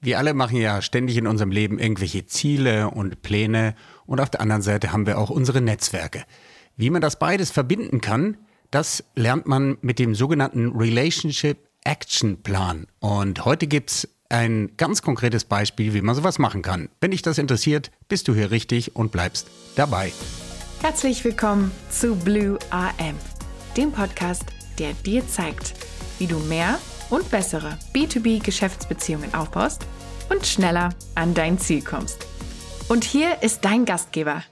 Wir alle machen ja ständig in unserem Leben irgendwelche Ziele und Pläne und auf der anderen Seite haben wir auch unsere Netzwerke. Wie man das beides verbinden kann, das lernt man mit dem sogenannten Relationship Action Plan. Und heute gibt's ein ganz konkretes Beispiel, wie man sowas machen kann. Wenn dich das interessiert, bist du hier richtig und bleibst dabei. Herzlich willkommen zu Blue AM, dem Podcast, der dir zeigt, wie du mehr und bessere B2B-Geschäftsbeziehungen aufbaust und schneller an dein Ziel kommst. Und hier ist dein Gastgeber,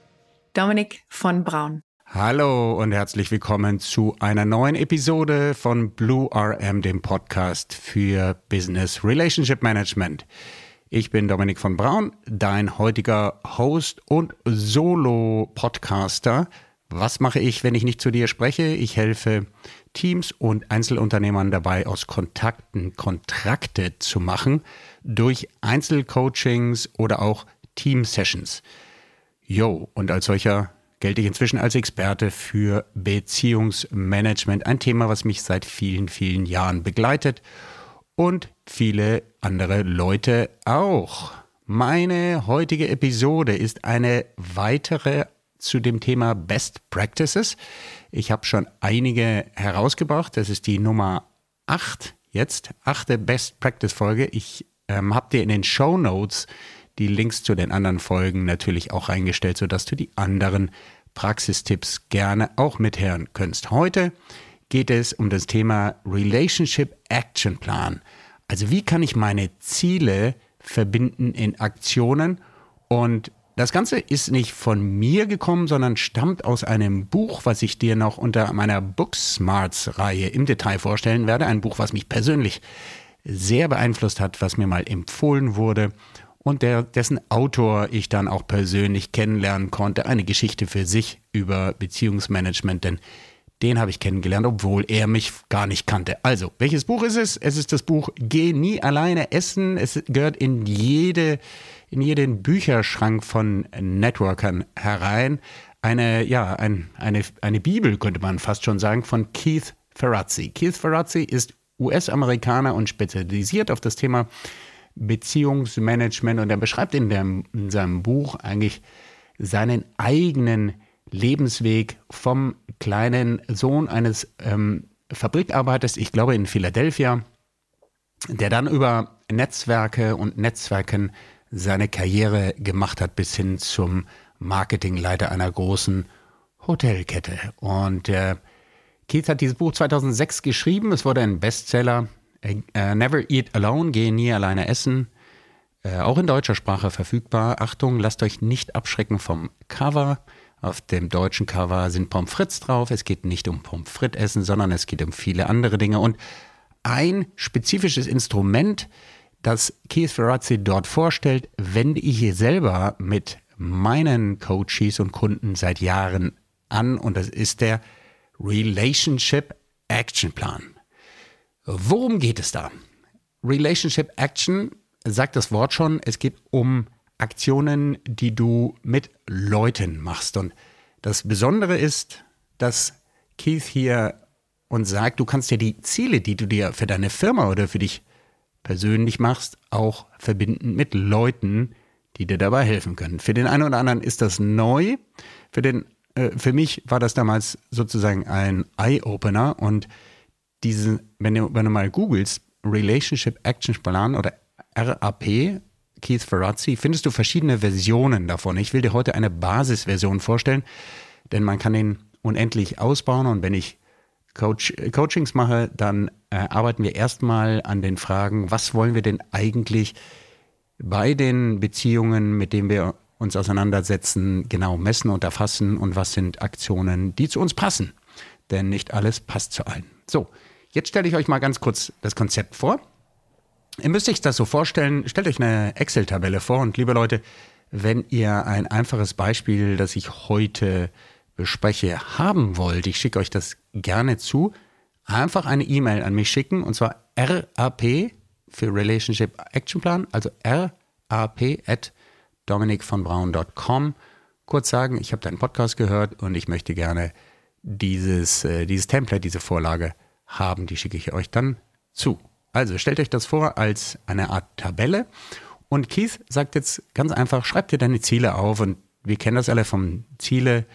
Dominik von Braun. Hallo und herzlich willkommen zu einer neuen Episode von Blue RM, dem Podcast für Business Relationship Management. Ich bin Dominik von Braun, dein heutiger Host und Solo-Podcaster. Was mache ich, wenn ich nicht zu dir spreche? Ich helfe Teams und Einzelunternehmern dabei, aus Kontakten Kontrakte zu machen durch Einzelcoachings oder auch Team-Sessions. Yo, und als solcher gelte ich inzwischen als Experte für Beziehungsmanagement, ein Thema, was mich seit vielen, vielen Jahren begleitet und viele andere Leute auch. Meine heutige Episode ist eine weitere zu dem Thema Best Practices. Ich habe schon einige herausgebracht. Das ist die Nummer 8 jetzt, achte Best Practice Folge. Ich ähm, habe dir in den Show Notes die Links zu den anderen Folgen natürlich auch reingestellt, sodass du die anderen Praxistipps gerne auch mithören kannst. Heute geht es um das Thema Relationship Action Plan. Also wie kann ich meine Ziele verbinden in Aktionen und das Ganze ist nicht von mir gekommen, sondern stammt aus einem Buch, was ich dir noch unter meiner Booksmarts-Reihe im Detail vorstellen werde. Ein Buch, was mich persönlich sehr beeinflusst hat, was mir mal empfohlen wurde und der, dessen Autor ich dann auch persönlich kennenlernen konnte. Eine Geschichte für sich über Beziehungsmanagement, denn den habe ich kennengelernt, obwohl er mich gar nicht kannte. Also, welches Buch ist es? Es ist das Buch Geh nie alleine essen. Es gehört in jede in jeden Bücherschrank von Networkern herein. Eine, ja, ein, eine, eine Bibel, könnte man fast schon sagen, von Keith Ferrazzi. Keith Ferrazzi ist US-Amerikaner und spezialisiert auf das Thema Beziehungsmanagement und er beschreibt in, dem, in seinem Buch eigentlich seinen eigenen Lebensweg vom kleinen Sohn eines ähm, Fabrikarbeiters, ich glaube in Philadelphia, der dann über Netzwerke und Netzwerken seine Karriere gemacht hat bis hin zum Marketingleiter einer großen Hotelkette. Und äh, Keith hat dieses Buch 2006 geschrieben. Es wurde ein Bestseller. Äh, Never Eat Alone, gehe nie alleine essen. Äh, auch in deutscher Sprache verfügbar. Achtung, lasst euch nicht abschrecken vom Cover. Auf dem deutschen Cover sind Pommes frites drauf. Es geht nicht um Pommes frites essen, sondern es geht um viele andere Dinge. Und ein spezifisches Instrument, das Keith Ferrazzi dort vorstellt, wende ich hier selber mit meinen Coaches und Kunden seit Jahren an und das ist der Relationship Action Plan. Worum geht es da? Relationship Action sagt das Wort schon, es geht um Aktionen, die du mit Leuten machst. Und das Besondere ist, dass Keith hier uns sagt, du kannst ja die Ziele, die du dir für deine Firma oder für dich persönlich machst, auch verbinden mit Leuten, die dir dabei helfen können. Für den einen oder anderen ist das neu. Für den, äh, für mich war das damals sozusagen ein Eye-Opener und diese, wenn du, wenn du mal googelst, Relationship Action Plan oder RAP, Keith Ferrazzi, findest du verschiedene Versionen davon. Ich will dir heute eine Basisversion vorstellen, denn man kann den unendlich ausbauen und wenn ich Coach, Coachings mache, dann äh, arbeiten wir erstmal an den Fragen, was wollen wir denn eigentlich bei den Beziehungen, mit denen wir uns auseinandersetzen, genau messen und erfassen und was sind Aktionen, die zu uns passen. Denn nicht alles passt zu allen. So, jetzt stelle ich euch mal ganz kurz das Konzept vor. Ihr müsst euch das so vorstellen, stellt euch eine Excel-Tabelle vor und liebe Leute, wenn ihr ein einfaches Beispiel, das ich heute bespreche, haben wollt, ich schicke euch das gerne zu, einfach eine E-Mail an mich schicken und zwar RAP für Relationship Action Plan, also RAP at dominikvonbraun.com. Kurz sagen, ich habe deinen Podcast gehört und ich möchte gerne dieses, äh, dieses Template, diese Vorlage haben. Die schicke ich euch dann zu. Also stellt euch das vor als eine Art Tabelle. Und Keith sagt jetzt ganz einfach, schreib dir deine Ziele auf. Und wir kennen das alle vom Ziele,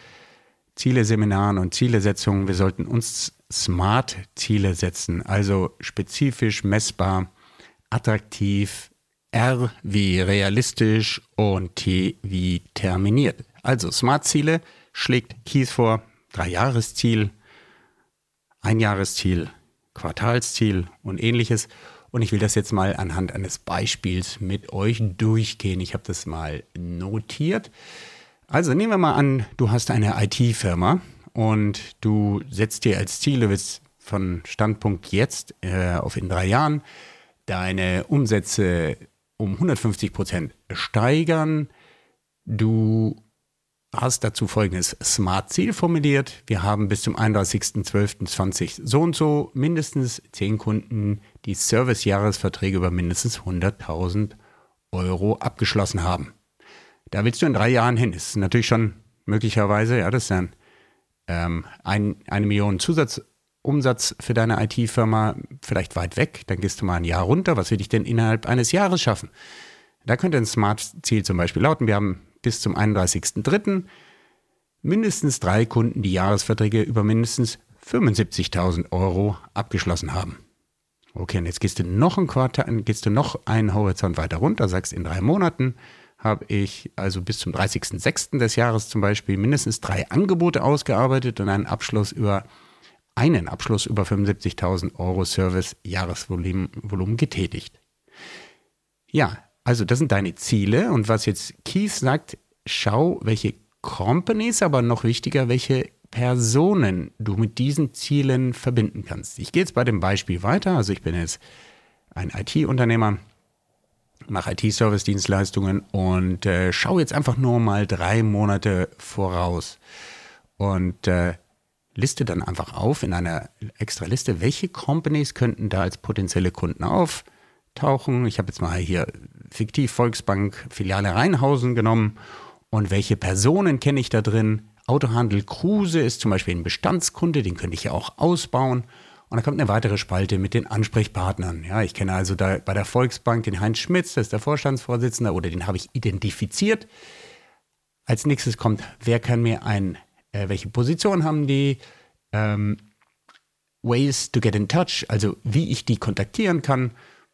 Ziele-Seminaren und Zielesetzungen. Wir sollten uns Smart-Ziele setzen, also spezifisch, messbar, attraktiv, R wie realistisch und T wie terminiert. Also Smart-Ziele schlägt Keith vor, Drei-Jahres-Ziel, Ein-Jahres-Ziel, Quartalsziel und ähnliches. Und ich will das jetzt mal anhand eines Beispiels mit euch durchgehen. Ich habe das mal notiert. Also nehmen wir mal an, du hast eine IT-Firma und du setzt dir als Ziel, du willst von Standpunkt jetzt äh, auf in drei Jahren deine Umsätze um 150 Prozent steigern. Du hast dazu folgendes Smart-Ziel formuliert. Wir haben bis zum 31.12.20 so und so mindestens 10 Kunden, die Service-Jahresverträge über mindestens 100.000 Euro abgeschlossen haben. Da willst du in drei Jahren hin. Das ist natürlich schon möglicherweise, ja, das ist dann ähm, ein, eine Million Zusatzumsatz für deine IT-Firma vielleicht weit weg. Dann gehst du mal ein Jahr runter. Was will ich denn innerhalb eines Jahres schaffen? Da könnte ein Smart-Ziel zum Beispiel lauten, wir haben bis zum 31.03. mindestens drei Kunden, die Jahresverträge über mindestens 75.000 Euro abgeschlossen haben. Okay, und jetzt gehst du noch ein Quartal, gehst du noch einen Horizont weiter runter, sagst in drei Monaten habe ich also bis zum 30.06. des Jahres zum Beispiel mindestens drei Angebote ausgearbeitet und einen Abschluss über einen Abschluss über 75.000 Euro Service Jahresvolumen Volumen getätigt. Ja, also das sind deine Ziele und was jetzt Keith sagt, schau, welche Companies, aber noch wichtiger, welche Personen du mit diesen Zielen verbinden kannst. Ich gehe jetzt bei dem Beispiel weiter. Also ich bin jetzt ein IT-Unternehmer, mache IT-Service-Dienstleistungen und äh, schaue jetzt einfach nur mal drei Monate voraus und äh, liste dann einfach auf in einer extra Liste, welche Companies könnten da als potenzielle Kunden auftauchen. Ich habe jetzt mal hier fiktiv Volksbank Filiale Rheinhausen genommen. Und welche Personen kenne ich da drin? Autohandel Kruse ist zum Beispiel ein Bestandskunde, den könnte ich ja auch ausbauen. Und da kommt eine weitere Spalte mit den Ansprechpartnern. Ja, ich kenne also da bei der Volksbank den Heinz Schmitz, das ist der Vorstandsvorsitzende, oder den habe ich identifiziert. Als nächstes kommt, wer kann mir ein, äh, welche Position haben die? Ähm, ways to get in touch, also wie ich die kontaktieren kann.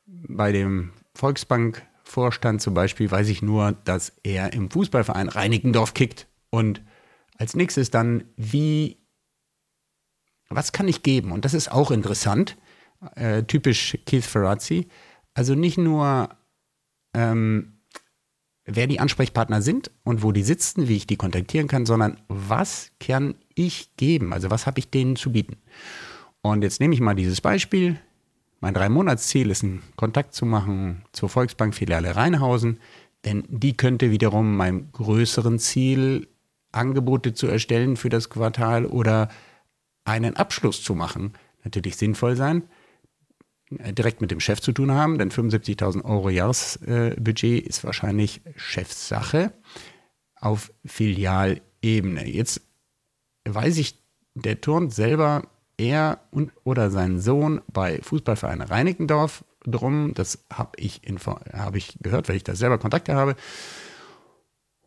Bei dem Volksbank Vorstand zum Beispiel weiß ich nur, dass er im Fußballverein Reinickendorf kickt. Und als nächstes dann, wie, was kann ich geben? Und das ist auch interessant, äh, typisch Keith Ferrazzi. Also nicht nur, ähm, wer die Ansprechpartner sind und wo die sitzen, wie ich die kontaktieren kann, sondern was kann ich geben? Also was habe ich denen zu bieten? Und jetzt nehme ich mal dieses Beispiel. Mein Drei-Monats-Ziel ist, einen Kontakt zu machen zur Volksbank-Filiale Rheinhausen, denn die könnte wiederum meinem größeren Ziel, Angebote zu erstellen für das Quartal oder einen Abschluss zu machen, natürlich sinnvoll sein. Äh, direkt mit dem Chef zu tun haben, denn 75.000 Euro Jahresbudget ist wahrscheinlich Chefsache auf Filialebene. Jetzt weiß ich, der turnt selber er und oder sein Sohn bei Fußballverein Reinickendorf drum. Das habe ich, hab ich gehört, weil ich da selber Kontakte habe.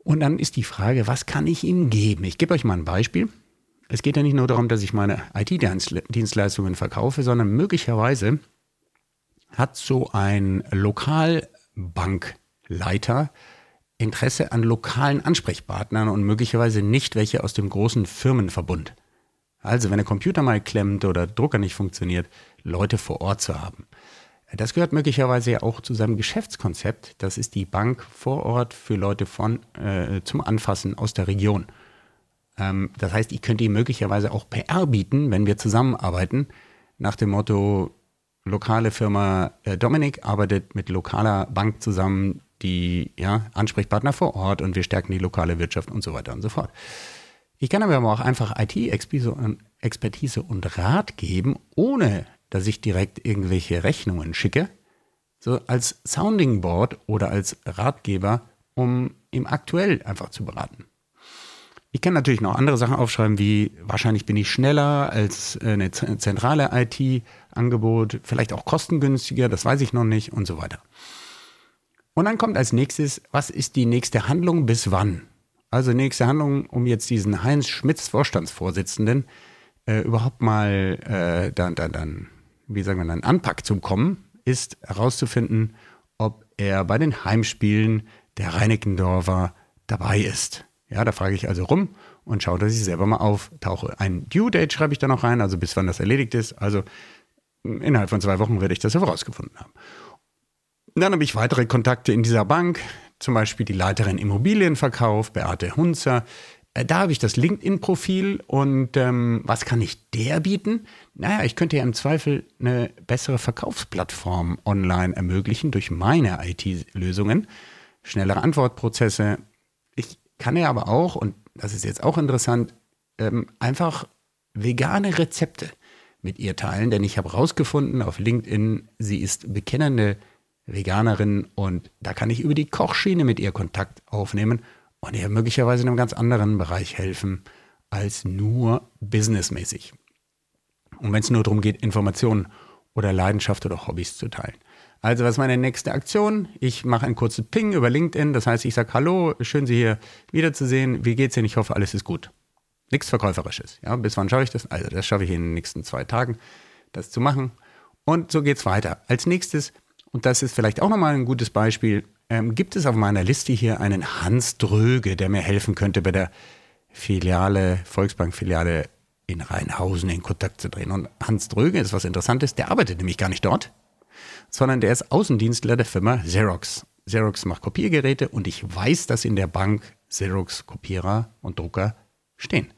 Und dann ist die Frage, was kann ich ihm geben? Ich gebe euch mal ein Beispiel. Es geht ja nicht nur darum, dass ich meine IT-Dienstleistungen verkaufe, sondern möglicherweise hat so ein Lokalbankleiter Interesse an lokalen Ansprechpartnern und möglicherweise nicht welche aus dem großen Firmenverbund. Also, wenn der Computer mal klemmt oder Drucker nicht funktioniert, Leute vor Ort zu haben. Das gehört möglicherweise ja auch zu seinem Geschäftskonzept. Das ist die Bank vor Ort für Leute von äh, zum Anfassen aus der Region. Ähm, das heißt, ich könnte ihm möglicherweise auch PR bieten, wenn wir zusammenarbeiten, nach dem Motto, lokale Firma äh, Dominik arbeitet mit lokaler Bank zusammen, die ja, Ansprechpartner vor Ort und wir stärken die lokale Wirtschaft und so weiter und so fort. Ich kann aber auch einfach IT-Expertise und Rat geben, ohne dass ich direkt irgendwelche Rechnungen schicke, so als Sounding Board oder als Ratgeber, um ihm aktuell einfach zu beraten. Ich kann natürlich noch andere Sachen aufschreiben, wie wahrscheinlich bin ich schneller als eine zentrale IT-Angebot, vielleicht auch kostengünstiger, das weiß ich noch nicht und so weiter. Und dann kommt als nächstes, was ist die nächste Handlung bis wann? Also nächste Handlung, um jetzt diesen Heinz Schmitz Vorstandsvorsitzenden äh, überhaupt mal äh, dann, dann, dann, wie sagen wir dann, Anpack zu kommen, ist herauszufinden, ob er bei den Heimspielen der Reinickendorfer dabei ist. Ja, da frage ich also rum und schaue, dass ich selber mal auftauche. Ein Due Date schreibe ich da noch rein, also bis wann das erledigt ist. Also innerhalb von zwei Wochen werde ich das herausgefunden haben. Dann habe ich weitere Kontakte in dieser Bank, zum Beispiel die Leiterin Immobilienverkauf, Beate Hunzer. Äh, da habe ich das LinkedIn-Profil und ähm, was kann ich der bieten? Naja, ich könnte ja im Zweifel eine bessere Verkaufsplattform online ermöglichen durch meine IT-Lösungen, schnellere Antwortprozesse. Ich kann ja aber auch, und das ist jetzt auch interessant, ähm, einfach vegane Rezepte mit ihr teilen, denn ich habe herausgefunden auf LinkedIn, sie ist bekennende Veganerin und da kann ich über die Kochschiene mit ihr Kontakt aufnehmen und ihr möglicherweise in einem ganz anderen Bereich helfen als nur businessmäßig. Und wenn es nur darum geht, Informationen oder Leidenschaft oder Hobbys zu teilen. Also was ist meine nächste Aktion? Ich mache einen kurzen Ping über LinkedIn. Das heißt, ich sage Hallo, schön Sie hier wiederzusehen. Wie geht's Ihnen? Ich hoffe, alles ist gut. Nichts Verkäuferisches. Ja, bis wann schaffe ich das? Also das schaffe ich in den nächsten zwei Tagen, das zu machen. Und so geht's weiter. Als nächstes und das ist vielleicht auch nochmal ein gutes Beispiel, ähm, gibt es auf meiner Liste hier einen Hans Dröge, der mir helfen könnte, bei der Filiale, Volksbank-Filiale in Rheinhausen in Kontakt zu drehen. Und Hans Dröge ist was Interessantes, der arbeitet nämlich gar nicht dort, sondern der ist Außendienstler der Firma Xerox. Xerox macht Kopiergeräte und ich weiß, dass in der Bank Xerox-Kopierer und Drucker stehen.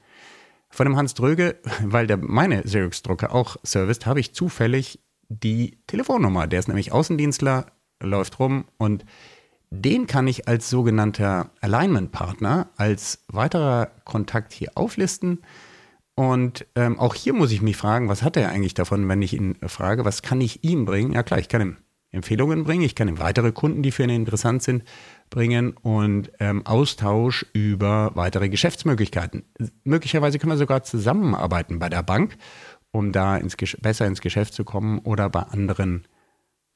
Von dem Hans Dröge, weil der meine Xerox-Drucker auch serviced, habe ich zufällig die Telefonnummer. Der ist nämlich Außendienstler, läuft rum und den kann ich als sogenannter Alignment-Partner, als weiterer Kontakt hier auflisten. Und ähm, auch hier muss ich mich fragen, was hat er eigentlich davon, wenn ich ihn frage, was kann ich ihm bringen? Ja klar, ich kann ihm Empfehlungen bringen, ich kann ihm weitere Kunden, die für ihn interessant sind, bringen und ähm, Austausch über weitere Geschäftsmöglichkeiten. Möglicherweise können wir sogar zusammenarbeiten bei der Bank um da ins, besser ins Geschäft zu kommen oder bei anderen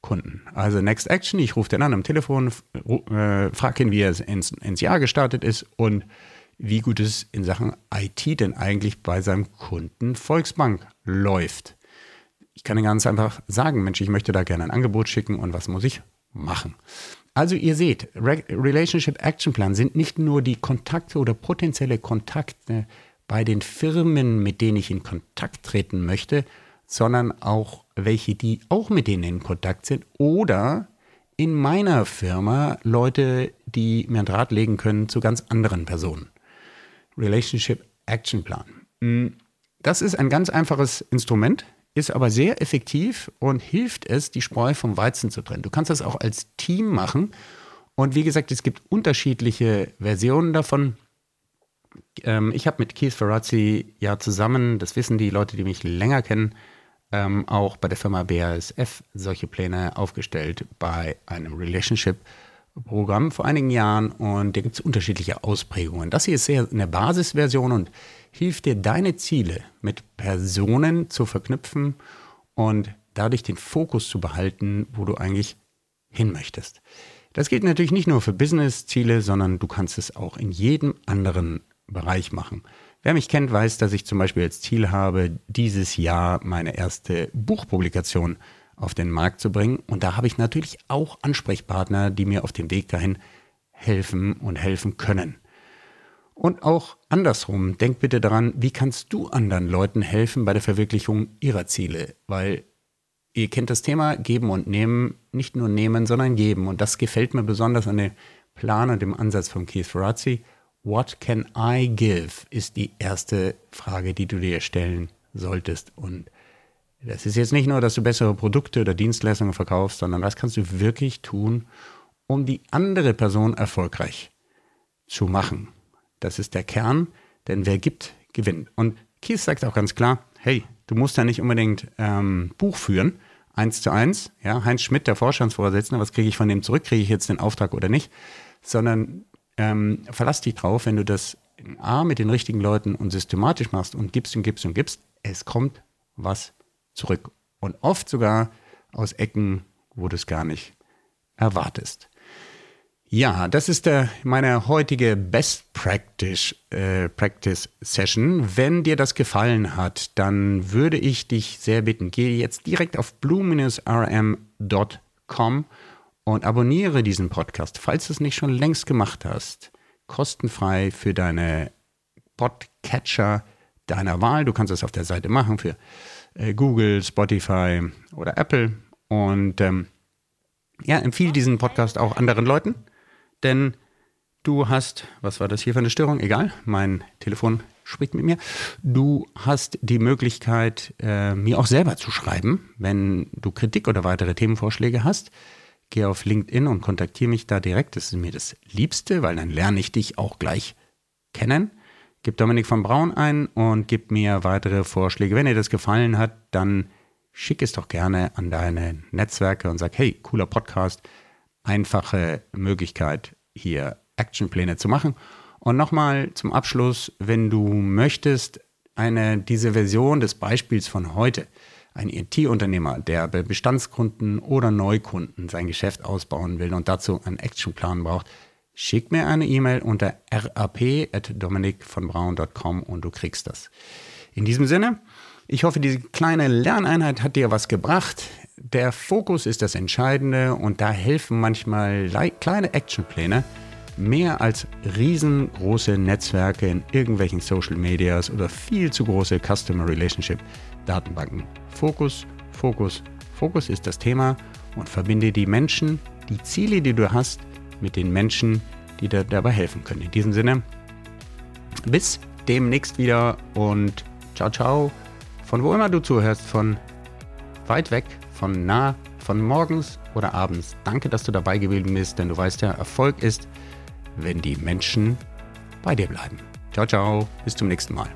Kunden. Also Next Action, ich rufe den an am Telefon, äh, frage ihn, wie er ins, ins Jahr gestartet ist und wie gut es in Sachen IT denn eigentlich bei seinem Kunden Volksbank läuft. Ich kann ganz einfach sagen, Mensch, ich möchte da gerne ein Angebot schicken und was muss ich machen? Also ihr seht, Re Relationship Action Plan sind nicht nur die Kontakte oder potenzielle Kontakte, bei den Firmen, mit denen ich in Kontakt treten möchte, sondern auch welche, die auch mit denen in Kontakt sind oder in meiner Firma Leute, die mir einen Draht legen können zu ganz anderen Personen. Relationship Action Plan. Hm, das ist ein ganz einfaches Instrument, ist aber sehr effektiv und hilft es, die Spreu vom Weizen zu trennen. Du kannst das auch als Team machen. Und wie gesagt, es gibt unterschiedliche Versionen davon. Ähm, ich habe mit Keith Ferrazzi ja zusammen, das wissen die Leute, die mich länger kennen, ähm, auch bei der Firma BASF solche Pläne aufgestellt bei einem Relationship-Programm vor einigen Jahren und da gibt es unterschiedliche Ausprägungen. Das hier ist sehr eine Basisversion und hilft dir, deine Ziele mit Personen zu verknüpfen und dadurch den Fokus zu behalten, wo du eigentlich hin möchtest. Das gilt natürlich nicht nur für Business-Ziele, sondern du kannst es auch in jedem anderen Bereich machen. Wer mich kennt, weiß, dass ich zum Beispiel als Ziel habe, dieses Jahr meine erste Buchpublikation auf den Markt zu bringen. Und da habe ich natürlich auch Ansprechpartner, die mir auf dem Weg dahin helfen und helfen können. Und auch andersrum, denk bitte daran, wie kannst du anderen Leuten helfen bei der Verwirklichung ihrer Ziele? Weil ihr kennt das Thema Geben und Nehmen, nicht nur nehmen, sondern geben. Und das gefällt mir besonders an dem Plan und dem Ansatz von Keith Ferrazzi. What can I give? ist die erste Frage, die du dir stellen solltest. Und das ist jetzt nicht nur, dass du bessere Produkte oder Dienstleistungen verkaufst, sondern was kannst du wirklich tun, um die andere Person erfolgreich zu machen. Das ist der Kern, denn wer gibt, gewinnt. Und Keith sagt auch ganz klar, hey, du musst ja nicht unbedingt ähm, Buch führen, eins zu eins, ja, Heinz Schmidt, der Vorstandsvorsitzende, was kriege ich von dem zurück, kriege ich jetzt den Auftrag oder nicht, sondern ähm, verlass dich drauf, wenn du das A, mit den richtigen Leuten und systematisch machst und gibst und gibst und gibst, es kommt was zurück. Und oft sogar aus Ecken, wo du es gar nicht erwartest. Ja, das ist der, meine heutige Best Practice, äh, Practice Session. Wenn dir das gefallen hat, dann würde ich dich sehr bitten, geh jetzt direkt auf blue-rm.com und abonniere diesen Podcast, falls du es nicht schon längst gemacht hast. Kostenfrei für deine Podcatcher deiner Wahl. Du kannst es auf der Seite machen für äh, Google, Spotify oder Apple. Und ähm, ja, empfehle diesen Podcast auch anderen Leuten denn du hast, was war das hier für eine Störung? Egal, mein Telefon spricht mit mir. Du hast die Möglichkeit, äh, mir auch selber zu schreiben, wenn du Kritik oder weitere Themenvorschläge hast. Geh auf LinkedIn und kontaktiere mich da direkt. Das ist mir das Liebste, weil dann lerne ich dich auch gleich kennen. Gib Dominik von Braun ein und gib mir weitere Vorschläge. Wenn dir das gefallen hat, dann schick es doch gerne an deine Netzwerke und sag, hey, cooler Podcast einfache Möglichkeit, hier Actionpläne zu machen. Und nochmal zum Abschluss, wenn du möchtest, eine, diese Version des Beispiels von heute, ein IT-Unternehmer, der bei Bestandskunden oder Neukunden sein Geschäft ausbauen will und dazu einen Actionplan braucht, schick mir eine E-Mail unter rap.dominikvonbraun.com und du kriegst das. In diesem Sinne, ich hoffe, diese kleine Lerneinheit hat dir was gebracht. Der Fokus ist das Entscheidende und da helfen manchmal kleine Actionpläne mehr als riesengroße Netzwerke in irgendwelchen Social Medias oder viel zu große Customer Relationship Datenbanken. Fokus, Fokus, Fokus ist das Thema und verbinde die Menschen, die Ziele, die du hast, mit den Menschen, die dir dabei helfen können. In diesem Sinne, bis demnächst wieder und ciao, ciao. Von wo immer du zuhörst, von weit weg von nah, von morgens oder abends. Danke, dass du dabei gewesen bist, denn du weißt ja, Erfolg ist, wenn die Menschen bei dir bleiben. Ciao, ciao, bis zum nächsten Mal.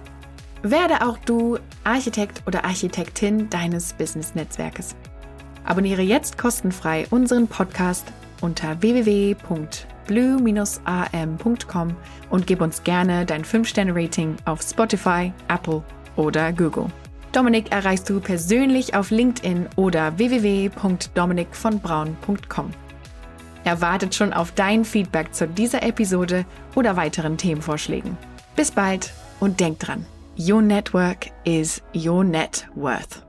Werde auch du Architekt oder Architektin deines Business-Netzwerkes. Abonniere jetzt kostenfrei unseren Podcast unter www.blue-am.com und gib uns gerne dein 5-Sterne-Rating auf Spotify, Apple oder Google. Dominik erreichst du persönlich auf LinkedIn oder www.dominikvonbraun.com. Er wartet schon auf dein Feedback zu dieser Episode oder weiteren Themenvorschlägen. Bis bald und denk dran, your network is your net worth.